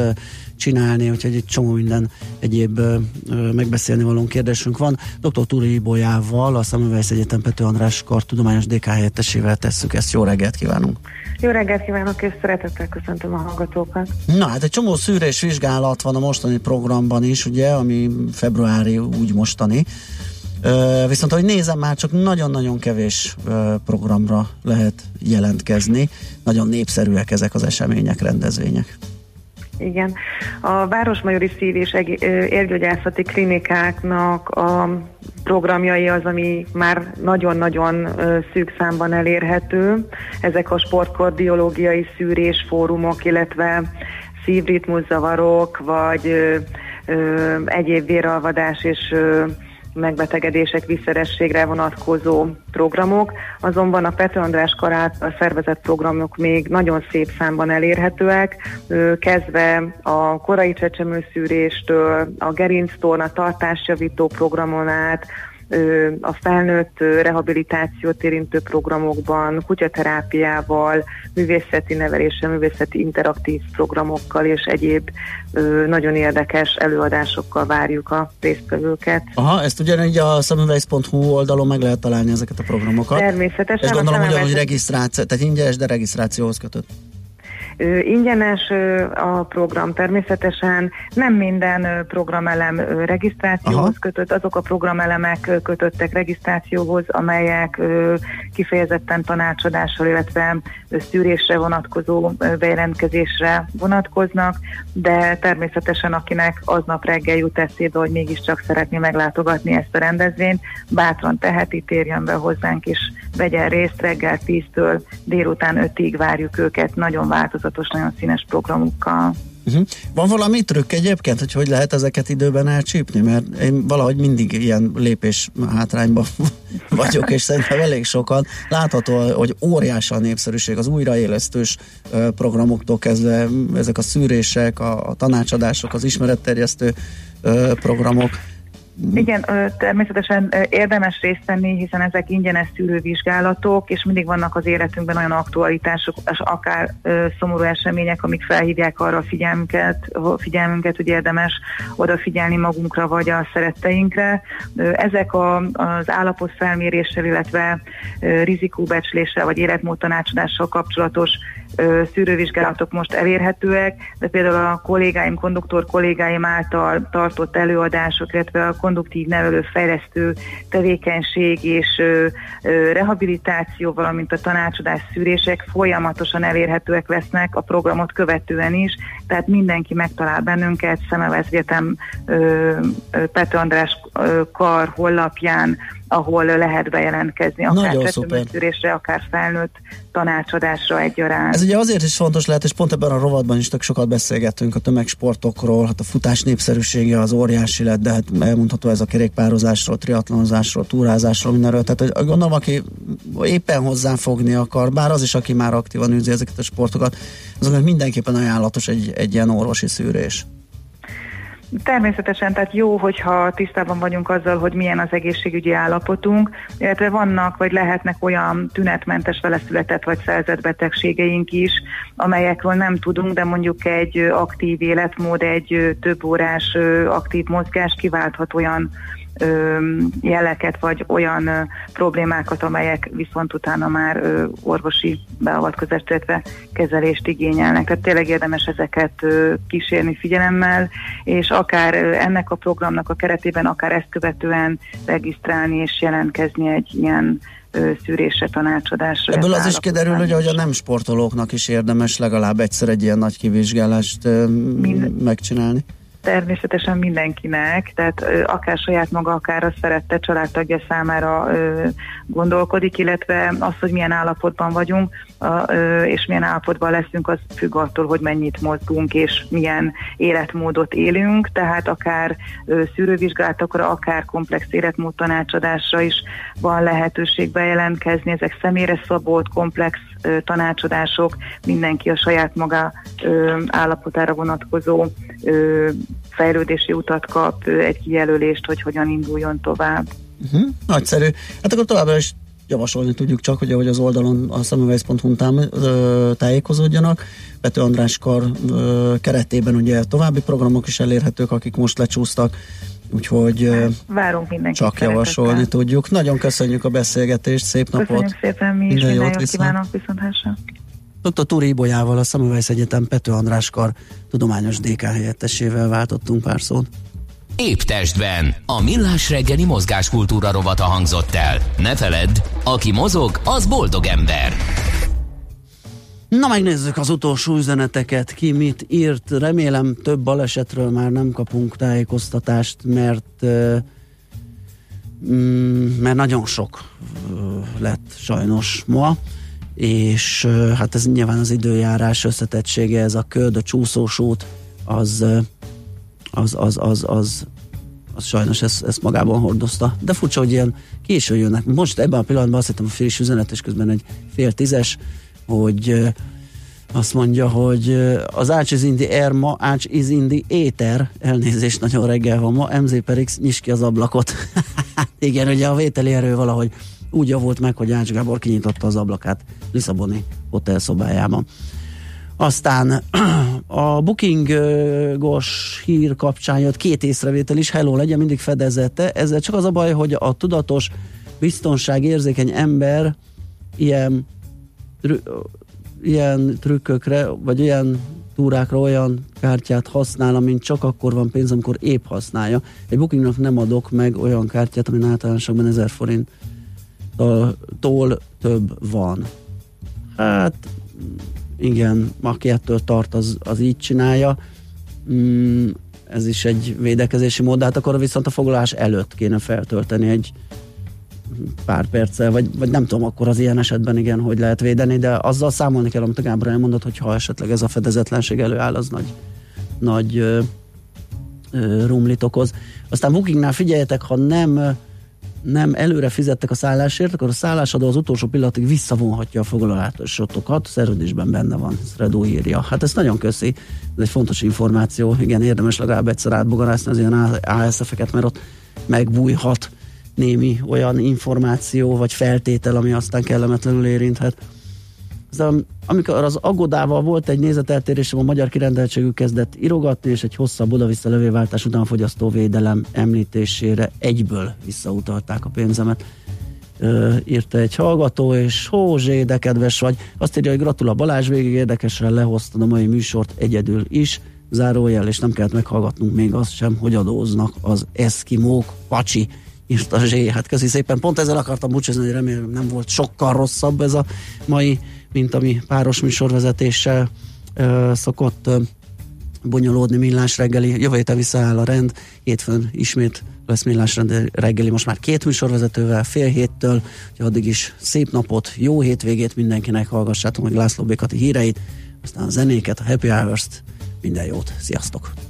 csinálni, úgyhogy egy csomó minden egyéb megbeszélni való kérdésünk van. Dr. Turi Ibolyával, a Szemüvejsz Egyetem Pető András tudományos DK helyettesével tesszük ezt. Jó reggelt kívánunk! Jó reggelt kívánok, és szeretettel köszöntöm a hallgatókat. Na hát egy csomó szűrés vizsgálat van a mostani programban is, ugye, ami februári úgy mostani. Viszont, hogy nézem, már csak nagyon-nagyon kevés programra lehet jelentkezni. Nagyon népszerűek ezek az események, rendezvények. Igen. A Városmajori Szív- és Érgyógyászati Klinikáknak a programjai az, ami már nagyon-nagyon szűk számban elérhető. Ezek a sportkardiológiai szűrésfórumok, illetve szívritmuszavarok, vagy egyéb véralvadás és ö, megbetegedések visszerességre vonatkozó programok, azonban a Pető András karát a szervezett programok még nagyon szép számban elérhetőek, kezdve a korai csecsemőszűréstől, a gerinctorna tartásjavító programon át, a felnőtt rehabilitációt érintő programokban, kutyaterápiával, művészeti neveléssel, művészeti interaktív programokkal és egyéb nagyon érdekes előadásokkal várjuk a résztvevőket. Aha, ezt ugyanígy a szemüvejsz.hu oldalon meg lehet találni ezeket a programokat. Természetesen. És gondolom, hogy, hogy regisztráció, tehát ingyenes, de regisztrációhoz kötött. Ingyenes a program természetesen, nem minden programelem regisztrációhoz Aha. kötött, azok a programelemek kötöttek regisztrációhoz, amelyek kifejezetten tanácsadással, illetve szűrésre vonatkozó bejelentkezésre vonatkoznak, de természetesen akinek aznap reggel jut eszébe, hogy mégiscsak szeretné meglátogatni ezt a rendezvényt, bátran teheti, térjen be hozzánk, és vegyen részt reggel 10-től délután 5-ig várjuk őket, nagyon változatos, nagyon színes programokkal. Uh-huh. Van valami trükk egyébként, hogy hogy lehet ezeket időben elcsípni? Mert én valahogy mindig ilyen lépés hátrányban vagyok, és szerintem elég sokan. Látható, hogy óriási a népszerűség az újraélesztős programoktól kezdve ezek a szűrések, a tanácsadások, az ismeretterjesztő programok igen, természetesen érdemes részt venni, hiszen ezek ingyenes szűrővizsgálatok, és mindig vannak az életünkben olyan aktualitások, és akár szomorú események, amik felhívják arra a figyelmünket, figyelmünket, hogy érdemes odafigyelni magunkra vagy a szeretteinkre. Ezek a, az állapot felméréssel, illetve rizikóbecsléssel vagy életmód tanácsadással kapcsolatos szűrővizsgálatok most elérhetőek, de például a kollégáim, konduktor kollégáim által tartott előadások, illetve a konduktív nevelő fejlesztő tevékenység és rehabilitáció, valamint a tanácsadás szűrések folyamatosan elérhetőek lesznek a programot követően is, tehát mindenki megtalál bennünket, Szemevesz Egyetem Pető András kar hollapján, ahol lehet bejelentkezni, akár tetőműszűrésre, akár felnőtt tanácsadásra egyaránt. Ez ugye azért is fontos lehet, és pont ebben a rovatban is tök sokat beszélgettünk a tömegsportokról, hát a futás népszerűsége az óriási lett, de hát elmondható ez a kerékpározásról, triatlonozásról, túrázásról, mindenről. Tehát hogy gondolom, aki éppen hozzá fogni akar, bár az is, aki már aktívan űzi ezeket a sportokat, azoknak mindenképpen ajánlatos egy, egy ilyen orvosi szűrés. Természetesen, tehát jó, hogyha tisztában vagyunk azzal, hogy milyen az egészségügyi állapotunk, illetve vannak vagy lehetnek olyan tünetmentes veleszületett vagy szerzett betegségeink is, amelyekről nem tudunk, de mondjuk egy aktív életmód, egy több órás aktív mozgás kiválthat olyan jeleket, vagy olyan problémákat, amelyek viszont utána már orvosi beavatkozást, illetve kezelést igényelnek. Tehát tényleg érdemes ezeket kísérni figyelemmel, és akár ennek a programnak a keretében, akár ezt követően regisztrálni és jelentkezni egy ilyen szűrésre, tanácsadásra. Ebből az is kiderül, hogy a nem sportolóknak is érdemes legalább egyszer egy ilyen nagy kivizsgálást Mind... megcsinálni. Természetesen mindenkinek, tehát akár saját maga, akár a szerette családtagja számára gondolkodik, illetve az, hogy milyen állapotban vagyunk, és milyen állapotban leszünk, az függ attól, hogy mennyit mozgunk, és milyen életmódot élünk, tehát akár szűrővizsgálatokra, akár komplex életmód tanácsadásra is van lehetőség bejelentkezni, ezek személyre szabott, komplex tanácsadások, mindenki a saját maga állapotára vonatkozó fejlődési utat kap, egy kijelölést, hogy hogyan induljon tovább. Uh-huh. Nagyszerű. Hát akkor továbbra is javasolni tudjuk csak, hogy ahogy az oldalon a szemüvegsz.hu tájékozódjanak. Pető András kar ö, keretében ugye további programok is elérhetők, akik most lecsúsztak, úgyhogy Várunk mindenkit csak javasolni szeretettel. tudjuk. Nagyon köszönjük a beszélgetést, szép napot! Köszönjük szépen, mi is minden, minden jót, jót kívánok, viszonthásra! Dr. Túri Ibolyával, a Szemüvegsz Egyetem Pető András kar tudományos DK helyettesével váltottunk pár szót. Épp testben. A millás reggeli mozgáskultúra rovata hangzott el. Ne feledd, aki mozog, az boldog ember. Na megnézzük az utolsó üzeneteket, ki mit írt. Remélem több balesetről már nem kapunk tájékoztatást, mert mm, mert nagyon sok lett sajnos ma, és hát ez nyilván az időjárás összetettsége, ez a köd, a csúszós az az, az, az, az, az sajnos ezt, ezt magában hordozta. De furcsa, hogy ilyen késő jönnek. Most ebben a pillanatban azt hittem a friss üzenet, és közben egy fél tízes, hogy azt mondja, hogy az Ács is indi air ma, Ács is indi éter, elnézést, nagyon reggel van ma, MZ per X, nyis ki az ablakot. Igen, ugye a vételi erő valahogy úgy javult meg, hogy Ács Gábor kinyitotta az ablakát Lisszaboni hotelszobájában. Aztán a bookingos hír kapcsán jött két észrevétel is, hello, legyen mindig fedezete. Ezzel csak az a baj, hogy a tudatos, biztonságérzékeny ember ilyen, ilyen trükkökre, vagy ilyen túrákra olyan kártyát használ, amint csak akkor van pénz, amikor épp használja. Egy bookingnak nem adok meg olyan kártyát, amin általánosakban 1000 forint tól több van. Hát igen, aki ettől tart, az, az így csinálja. Mm, ez is egy védekezési mód, de hát akkor viszont a foglalás előtt kéne feltölteni egy pár perccel, vagy, vagy nem tudom, akkor az ilyen esetben igen, hogy lehet védeni, de azzal számolni kell, amit a Gábor elmondott, hogy ha esetleg ez a fedezetlenség előáll, az nagy, nagy ö, ö, rumlit okoz. Aztán Bookingnál figyeljetek, ha nem nem előre fizettek a szállásért, akkor a szállásadó az utolsó pillanatig visszavonhatja a foglalásotokat, szerződésben benne van, Redó írja. Hát ez nagyon köszi, ez egy fontos információ, igen, érdemes legalább egyszer átbogarászni az ilyen ASF-eket, mert ott megbújhat némi olyan információ vagy feltétel, ami aztán kellemetlenül érinthet. Aztán, amikor az agodával volt egy nézeteltérésem, a magyar kirendeltségű kezdett irogatni, és egy hosszabb oda-vissza levélváltás után a fogyasztóvédelem említésére egyből visszautalták a pénzemet. Ö, írta egy hallgató, és Hózsé, de kedves vagy. Azt írja, hogy gratula Balázs, végig érdekesen lehoztad a mai műsort egyedül is. zárójel, és nem kellett meghallgatnunk még azt sem, hogy adóznak az eszkimók, pacsi, írta Zsé. Hát köszi szépen, pont ezzel akartam búcsúzni, hogy remélem nem volt sokkal rosszabb ez a mai, mint ami páros műsorvezetéssel ö, szokott ö, bonyolódni millás reggeli. Jövő héten visszaáll a rend, hétfőn ismét lesz millás reggeli, most már két műsorvezetővel, fél héttől, hogy addig is szép napot, jó hétvégét mindenkinek, hallgassátok meg László Békati híreit, aztán a zenéket, a Happy Hours-t, minden jót, sziasztok!